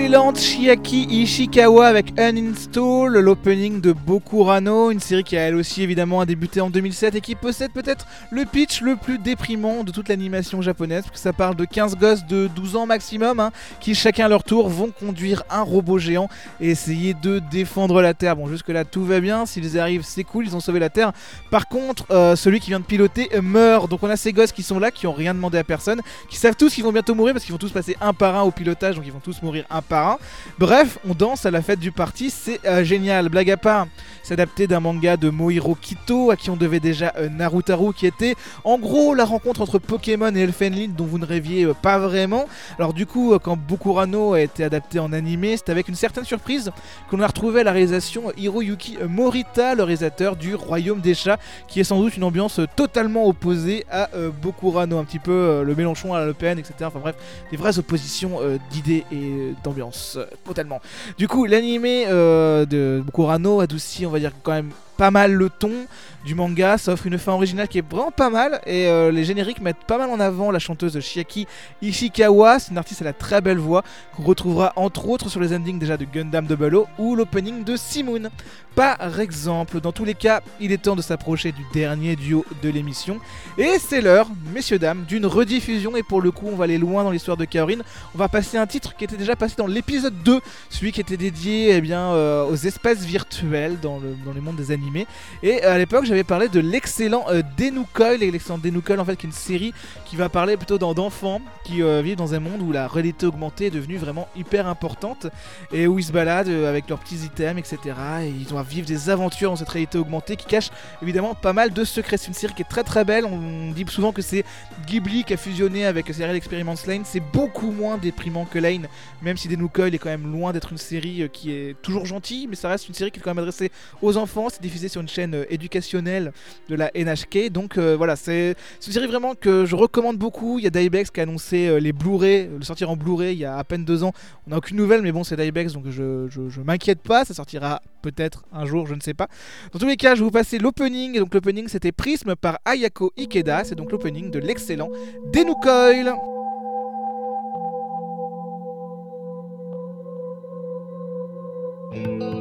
excellente Chiaki Ishikawa avec Uninstall, l'opening de Bokurano, une série qui a elle aussi évidemment a débuté en 2007 et qui possède peut-être le pitch le plus déprimant de toute l'animation japonaise, parce que ça parle de 15 gosses de 12 ans maximum, hein, qui chacun à leur tour vont conduire un robot géant et essayer de défendre la Terre. Bon jusque là tout va bien, s'ils arrivent c'est cool, ils ont sauvé la Terre. Par contre, euh, celui qui vient de piloter meurt, donc on a ces gosses qui sont là, qui ont rien demandé à personne, qui savent tous qu'ils vont bientôt mourir parce qu'ils vont tous passer un par un au pilotage, donc ils vont tous mourir un par Bref, on danse à la fête du parti, c'est euh, génial. Blague à adapté d'un manga de Mohiro Kito, à qui on devait déjà euh, Narutaru, qui était en gros la rencontre entre Pokémon et Elfenlied, dont vous ne rêviez euh, pas vraiment. Alors du coup, quand Bokurano a été adapté en animé, c'est avec une certaine surprise qu'on a retrouvé la réalisation Hiroyuki Morita, le réalisateur du Royaume des Chats, qui est sans doute une ambiance totalement opposée à Bokurano, un petit peu le Mélenchon à la Le Pen, etc. Enfin bref, des vraies oppositions d'idées et d'ambiance, euh, totalement. Du coup, l'animé euh, de Bokurano adoucit, on va dire, quand même pas mal le ton du manga, ça offre une fin originale qui est vraiment pas mal et euh, les génériques mettent pas mal en avant la chanteuse Chiaki Ishikawa, c'est une artiste à la très belle voix qu'on retrouvera entre autres sur les endings déjà de Gundam Double O ou l'opening de Simoon. Par exemple, dans tous les cas, il est temps de s'approcher du dernier duo de l'émission et c'est l'heure, messieurs dames, d'une rediffusion et pour le coup on va aller loin dans l'histoire de Kaorin. On va passer un titre qui était déjà passé dans l'épisode 2, celui qui était dédié eh bien, euh, aux espaces virtuels dans le, dans le monde des animés. Et euh, à l'époque j'avais parlé de l'excellent euh, Denoukoil, et l'excellent Denoukoil en fait qui est une série qui va parler plutôt d'en- d'enfants qui euh, vivent dans un monde où la réalité augmentée est devenue vraiment hyper importante et où ils se baladent euh, avec leurs petits items etc. Et ils doivent vivre des aventures dans cette réalité augmentée qui cache évidemment pas mal de secrets. C'est une série qui est très très belle, on dit souvent que c'est Ghibli qui a fusionné avec Serial Experiments Lane, c'est beaucoup moins déprimant que Lane, même si Denoukoil est quand même loin d'être une série qui est toujours gentille, mais ça reste une série qui est quand même adressée aux enfants, c'est sur une chaîne euh, éducationnelle de la NHK, donc euh, voilà, c'est une série vraiment que je recommande beaucoup, il y a Dybex qui a annoncé euh, les Blu-ray, le sortir en Blu-ray il y a à peine deux ans, on n'a aucune nouvelle, mais bon c'est Dybex, donc je, m'inquiète pas, ça sortira peut-être un jour, je ne sais pas. Dans tous les cas, je vais vous passer l'opening, donc l'opening c'était Prism par Ayako Ikeda, c'est donc l'opening de l'excellent Denoukoil. 誰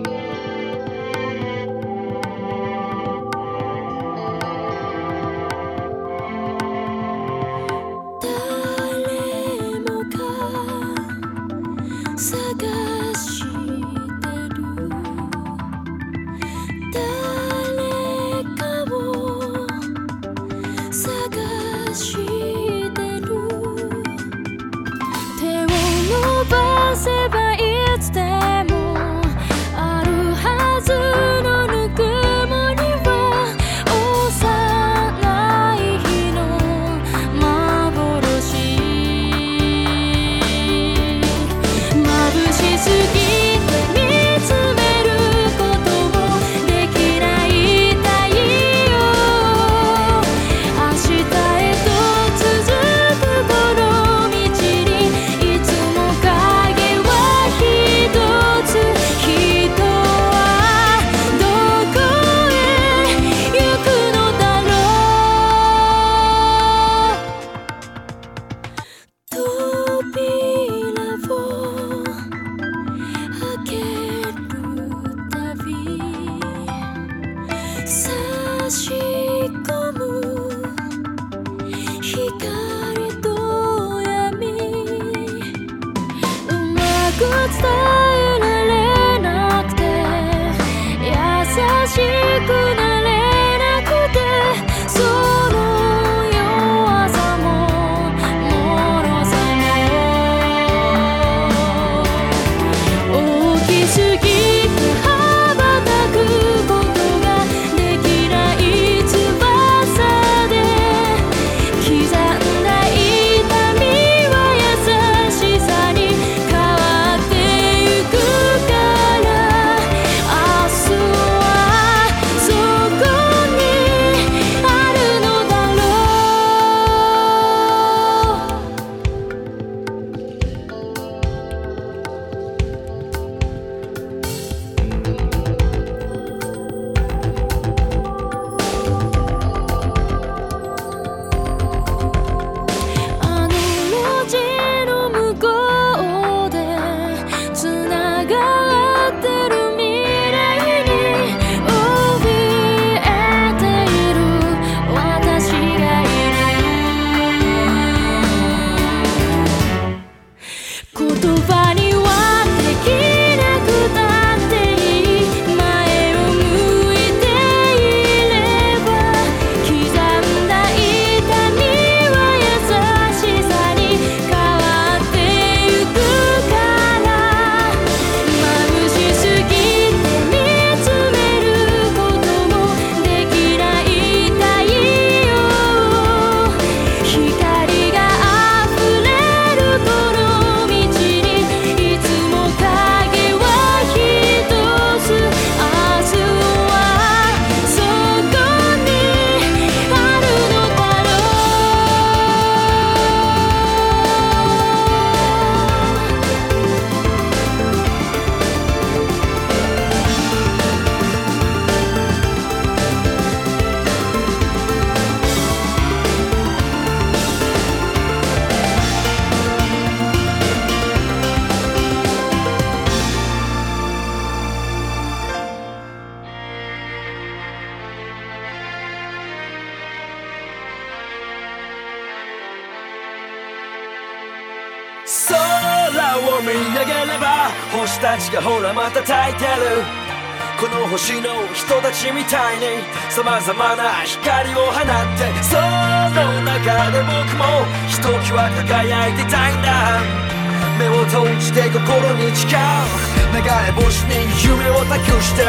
間流れ星に夢を託して。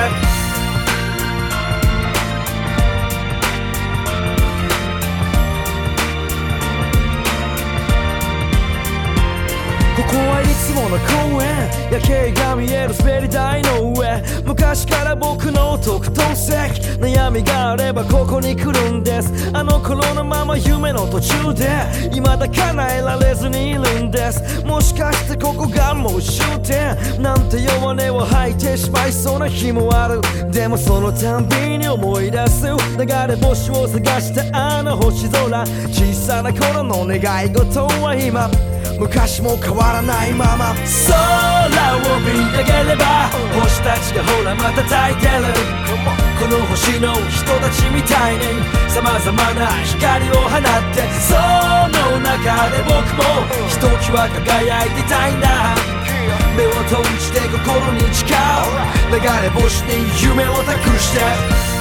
ここはいつもの公園。夜景が見える滑り台の上。昔から悩みがあればここに来るんです。あの頃のまま夢の途中で未だ叶えられずにいるんです。もしかしてここがもう終点なんて弱音を吐いてしまいそうな日もある。でもそのたんびに思い出す。流れ星を探したあの星空。小さな頃の願い事は今昔も変わらないまま。空を見上げれば星たちがほらまた焚いてる。この星の人たちみたいに様々な光を放ってその中で僕もひときわ輝いてたいんだ。目を閉じて心に誓う。流れ星に夢を託して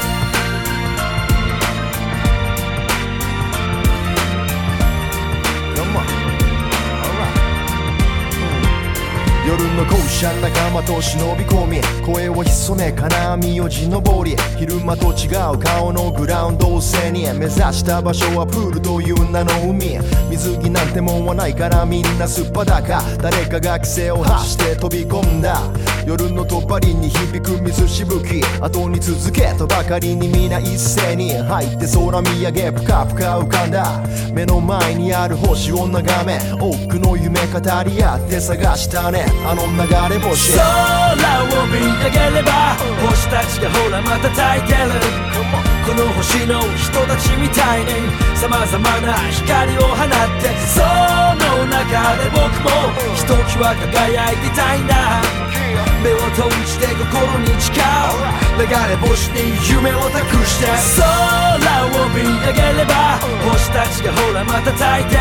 夜の校舎仲間と忍び込み声を潜め金網を地登り昼間と違う顔のグラウンドを背に目指した場所はプールという名の海。水着なんてもんはないからみんな素っ裸。誰かが規制を発して飛び込んだ。夜のとばりに響く水しぶき。後に続けとばかりに皆一斉に。入って空見上げぷかぷか浮かんだ。目の前にある星を眺め多くの夢語り合って探したね。あの流れ星。空を見上げれば星たちがほらまた焚いてる。この星の人たちみたいに様々な光を放ってその中で僕もひときわ輝いてたいんだ。目を閉じて心に誓う。流れ星に夢を託して。空を見上げれば星たちがほらまた焚いてる。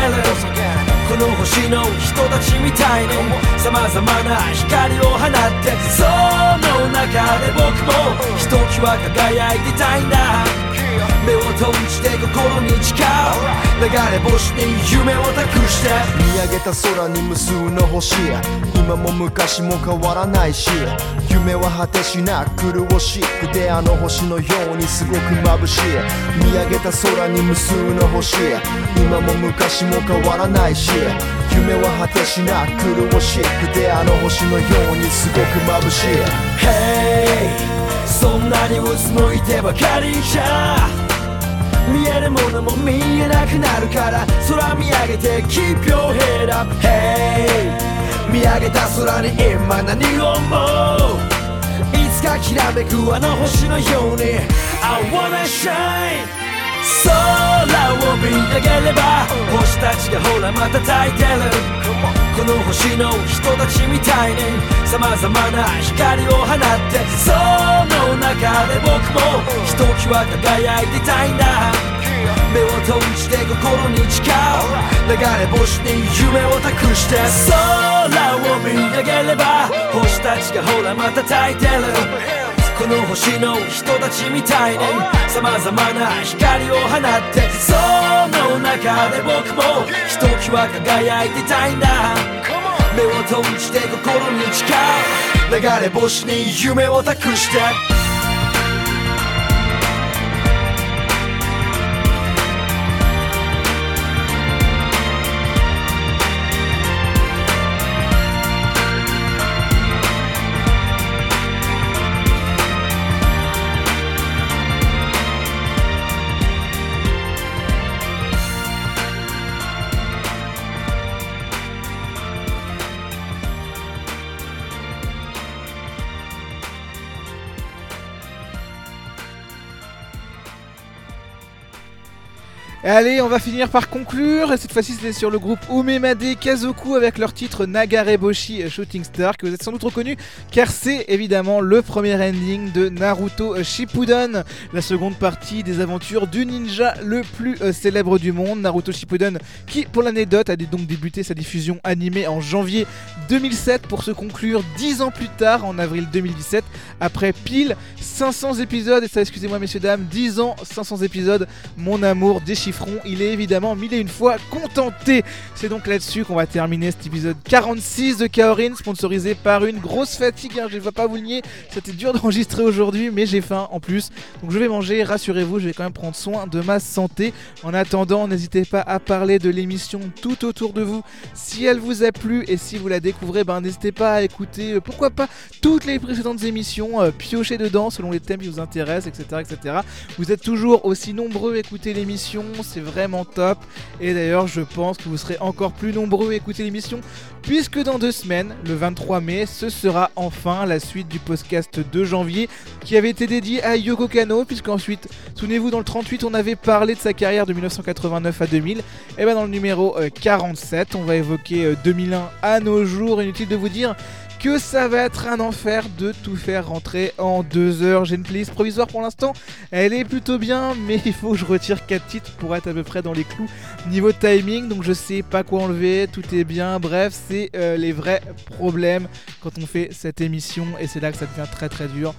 この星の人たちみたいに様々な光を放ってその中で僕もひときわ輝いてたいんだ。目を閉じて心に誓う流れ星に夢を託して見上げた空に無数の星今も昔も変わらない。し夢は果てしなく苦しくてあの星のようにすごく眩しい。見上げた空に無数の星今も昔も変わらない。し夢は果てしなく苦しくてあの星のようにすごく眩しい。Hey そんなにうつむいてばかりじゃ見えるものも見えなくなるから空見上げて Keep your head up Hey 見上げた空に今何を思ういつかきらめくあの星のように。I wanna shine 空を見上げれば星たちがほらまた焚いてる。この星の人たちみたいに様々な光を放ってその中で僕もひときわ輝いてたいんだ目を閉じて心に誓う。流れ星に夢を託して空を見上げれば星たちがほらまた焚いてる。この星の人たちみたいに様々な光を放ってその中で僕もひときわ輝いてたいんだ。目を閉じて心に誓う。流れ星に夢を託して Allez, on va finir par conclure. Et cette fois-ci, c'était sur le groupe Umemade Kazoku avec leur titre Nagareboshi Shooting Star, que vous êtes sans doute reconnu, car c'est évidemment le premier ending de Naruto Shippuden, la seconde partie des aventures du ninja le plus euh, célèbre du monde, Naruto Shippuden, qui, pour l'anecdote, a donc débuté sa diffusion animée en janvier 2007 pour se conclure 10 ans plus tard, en avril 2017, après pile 500 épisodes. Et ça, excusez-moi, messieurs, dames, 10 ans, 500 épisodes, mon amour Il est évidemment mille et une fois contenté. C'est donc là-dessus qu'on va terminer cet épisode 46 de Kaorin, sponsorisé par une grosse fatigue. hein, je ne vais pas vous le nier, c'était dur d'enregistrer aujourd'hui, mais j'ai faim en plus. Donc je vais manger, rassurez-vous, je vais quand même prendre soin de ma santé. En attendant, n'hésitez pas à parler de l'émission tout autour de vous. Si elle vous a plu et si vous la découvrez, ben n'hésitez pas à écouter, euh, pourquoi pas, toutes les précédentes émissions, euh, piocher dedans selon les thèmes qui vous intéressent, etc. etc. Vous êtes toujours aussi nombreux à écouter l'émission, c'est vraiment top. Et d'ailleurs, je pense que vous serez encore plus nombreux à écouter l'émission, puisque dans deux semaines, le 23 mai, ce sera enfin la suite du podcast de janvier qui avait été dédié à Yoko Kano, puisqu'ensuite, souvenez-vous, dans le 38, on avait parlé de sa carrière de 1989 à 2000. Et bien dans le numéro euh, 47, on va évoquer euh, 2001 à nos jours. Inutile de vous dire que ça va être un enfer de tout faire rentrer en deux heures. J'ai une playlist provisoire pour l'instant, elle est plutôt bien, mais il faut que je retire 4 titres pour être à peu près dans les clous niveau timing, donc je sais pas quoi enlever, tout est bien. Bref, c'est euh, les vrais problèmes quand on fait cette émission, et c'est là que ça devient très très dur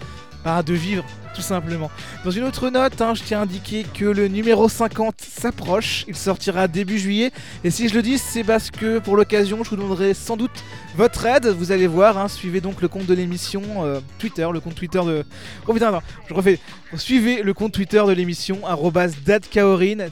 de vivre tout simplement. Dans une autre note, hein, je tiens à indiquer que le numéro 50 s'approche, il sortira début juillet, et si je le dis, c'est parce que pour l'occasion, je vous donnerai sans doute votre aide, vous allez voir, hein, suivez donc le compte de l'émission euh, Twitter, le compte Twitter de... Oh putain, non, je refais. Suivez le compte Twitter de l'émission, arrobas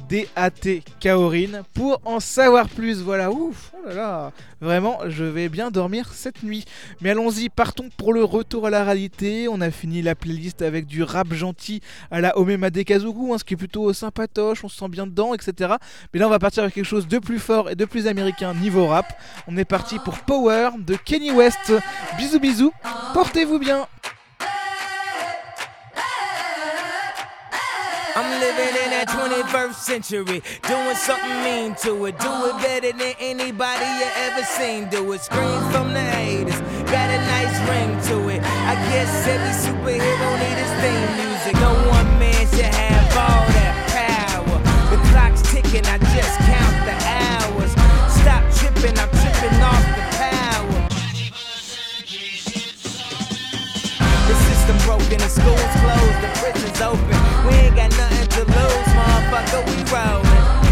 D-A-T Kaorin, pour en savoir plus, voilà, ouf, oh là là, vraiment, je vais bien dormir cette nuit. Mais allons-y, partons pour le retour à la réalité, on a fini la playlist avec du rap gentil à la Omemade Kazuku, hein, ce qui est plutôt sympatoche, on se sent bien dedans, etc. Mais là, on va partir avec quelque chose de plus fort et de plus américain niveau rap. On est parti pour Power de Kenny West. Bisous bisous, portez-vous bien. In that 21st century, doing something mean to it. Do it better than anybody you ever seen. Do from got a nice ring to it. I guess every superhero need his theme music. No one man should have all that power. The clock's ticking, I just count the hours. Stop tripping, I'm tripping off the power. The system broken, the school's closed, the prison's open. We ain't got nothing to lose, motherfucker, we rollin'.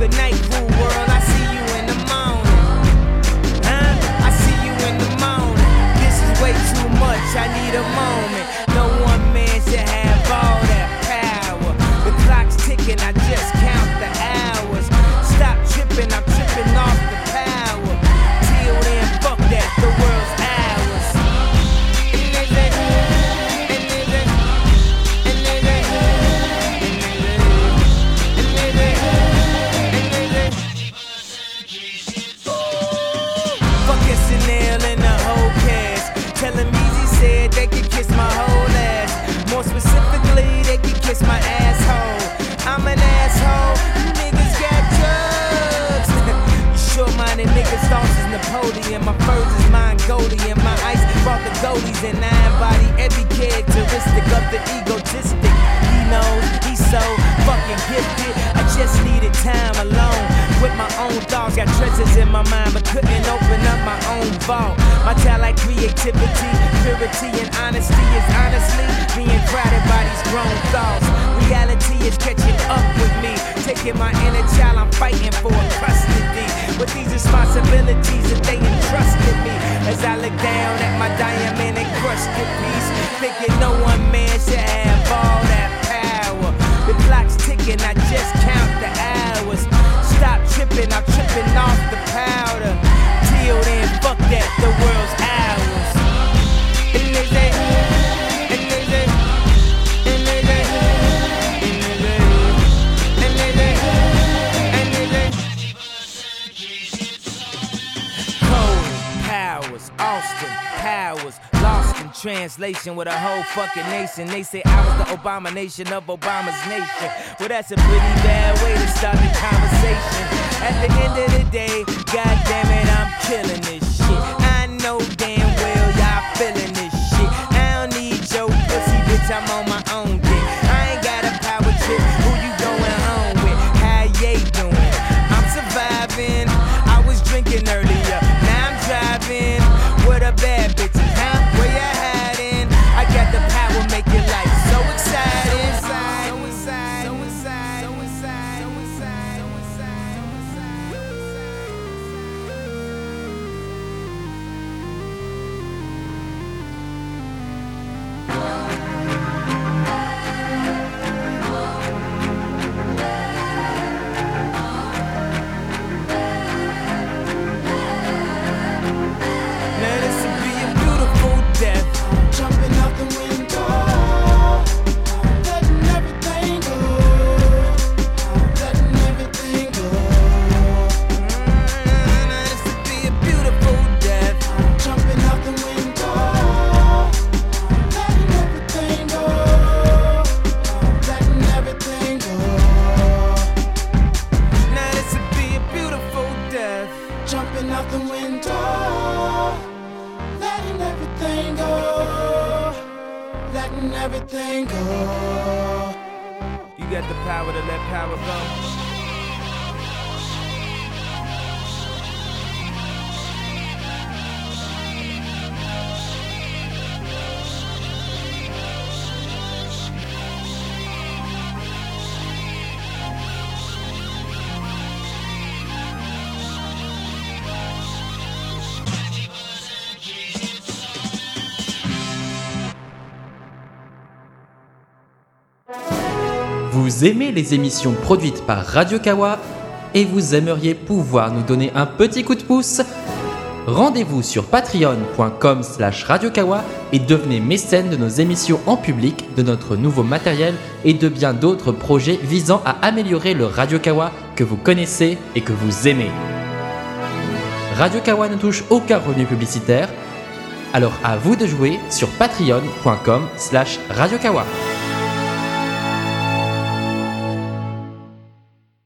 Good night, cool world, I see you in the morning. Huh? I see you in the morning. This is way too much, I need a moment. Kiss my asshole. I'm an asshole. You niggas got drugs. you short-minded niggas thoughts is Napoleon. My furs is Mongolian. My ice brought the goalies and I embody every characteristic of the egotistic. He knows he's so fucking gifted. I just needed time alone with my own thoughts. Got treasures in my mind, but couldn't open up my own vault. My talent, creativity, purity, and honesty is honestly being crowded by these grown thoughts. Reality is catching up with me, taking my inner child. I'm fighting for custody with these responsibilities that they entrusted me. As I look down at my diamond crushed encrusted piece, thinking no one man should have all that power. The clock's ticking, I just count the hours. Tripping, I'm tripping off the powder. Till then, fuck that, the world's ours. And they say, and they say, and they say, and they say, and they say, and they say. Translation with a whole fucking nation. They say I was the abomination of Obama's nation. Well, that's a pretty bad way to start the conversation. At the end of the day, god damn it, I'm killing this shit. I know damn well y'all feeling this shit. I don't need your pussy, bitch, I'm on my own dick. I ain't got a power trip, who you going home with? How ye doing? I'm surviving. I was drinking earlier, now I'm driving. With a bad everything go. You got the power to let power go. Aimez les émissions produites par Radio Kawa et vous aimeriez pouvoir nous donner un petit coup de pouce? Rendez-vous sur patreon.com slash radiokawa et devenez mécène de nos émissions en public, de notre nouveau matériel et de bien d'autres projets visant à améliorer le Radio Kawa que vous connaissez et que vous aimez. Radio Kawa ne touche aucun revenu publicitaire, alors à vous de jouer sur patreon.com slash radiokawa.